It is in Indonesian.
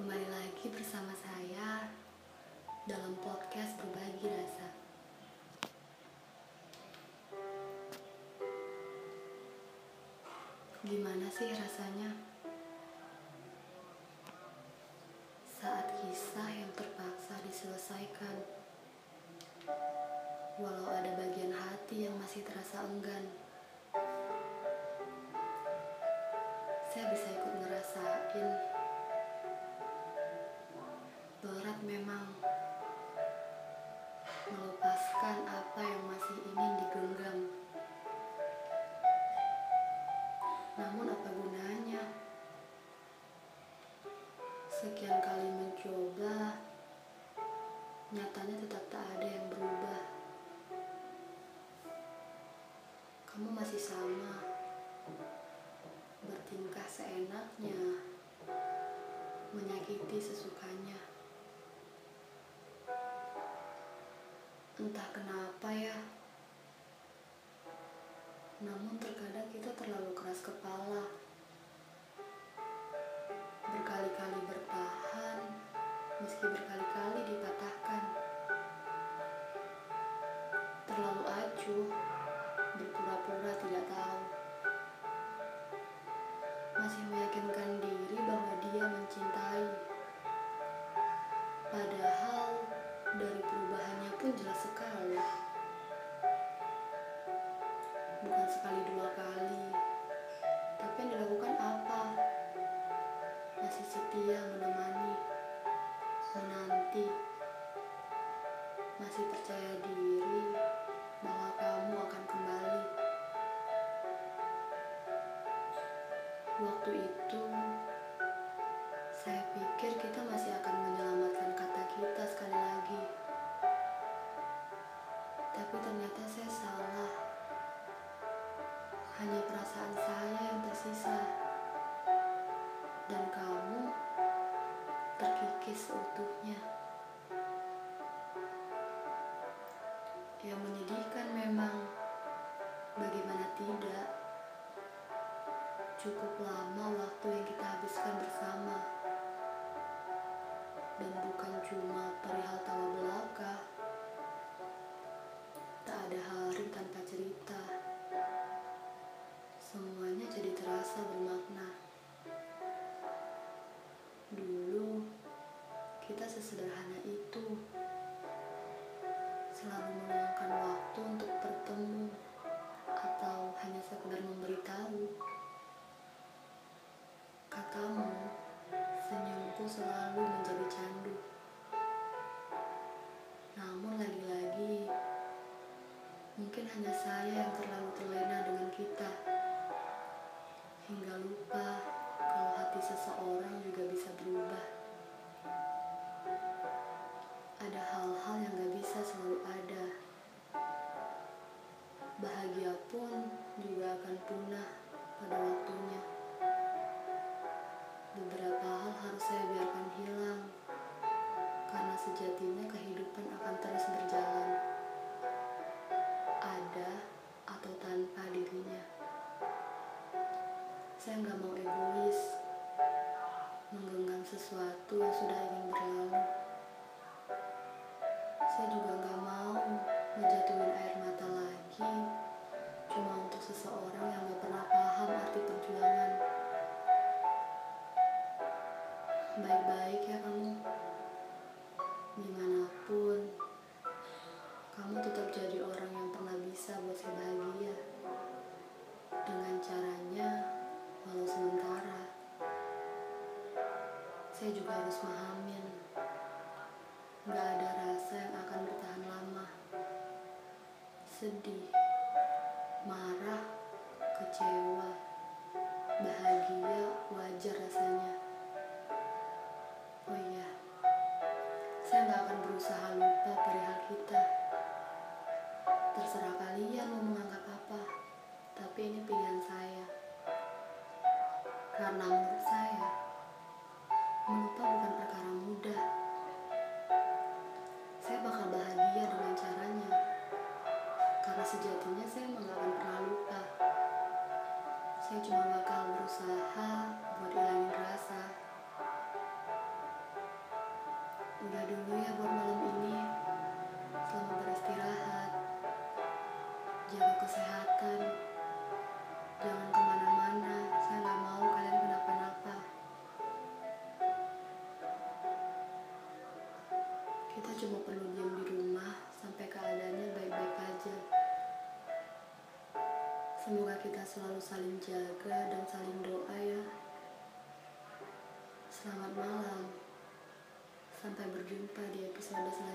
Kembali lagi bersama saya dalam podcast Berbagi Rasa. Gimana sih rasanya saat kisah yang terpaksa diselesaikan, walau ada bagian hati yang masih terasa enggan? Saya bisa ikut ngerasain berat memang melepaskan apa yang masih ingin digenggam. Namun apa gunanya? Sekian kali mencoba, nyatanya tetap tak ada yang berubah. Kamu masih sama, bertingkah seenaknya, menyakiti sesukanya. Entah kenapa ya, namun terkadang kita terlalu keras kepala. Berkali-kali bertahan, meski berkali-kali dipatahkan. Terlalu acuh, berpura-pura tidak tahu. Masih meyakinkan diri bahwa dia mencintai. Seutuhnya. Yang menyedihkan memang. Bagaimana tidak? Cukup lama waktu yang kita habiskan bersama. Dan bukan cuma perihal tawa belaka. Tak ada hari Bahagia pun juga akan punah pada waktunya. Beberapa hal harus saya biarkan hilang karena sejatinya kehidupan akan terus berjalan. Ada atau tanpa dirinya. Saya nggak mau egois, menggenggam sesuatu yang sudah ingin seseorang yang gak pernah paham arti perjuangan. Baik-baik ya kamu. Di mana pun, kamu tetap jadi orang yang pernah bisa buat saya bahagia. Dengan caranya, walau sementara. Saya juga harus memahamin. Gak ada rasa yang akan bertahan lama. Sedih, wajar rasanya. Oh iya, saya nggak akan berusaha lupa perihal kita. Terserah kalian mau menganggap apa, tapi ini pilihan saya. Karena menurut saya, melupa bukan perkara mudah. Saya bakal bahagia dengan caranya. Karena sejatinya saya emang gak akan pernah lupa. Saya cuma Udah dulu ya buat malam ini. Selamat beristirahat. Jaga kesehatan. Jangan ke mana-mana. Saya nggak mau kalian kenapa-napa. Kita cuma perlu diam di rumah sampai keadaannya baik-baik aja. Semoga kita selalu saling jaga dan saling doa ya. Selamat malam. Sampai berjumpa di episode selanjutnya.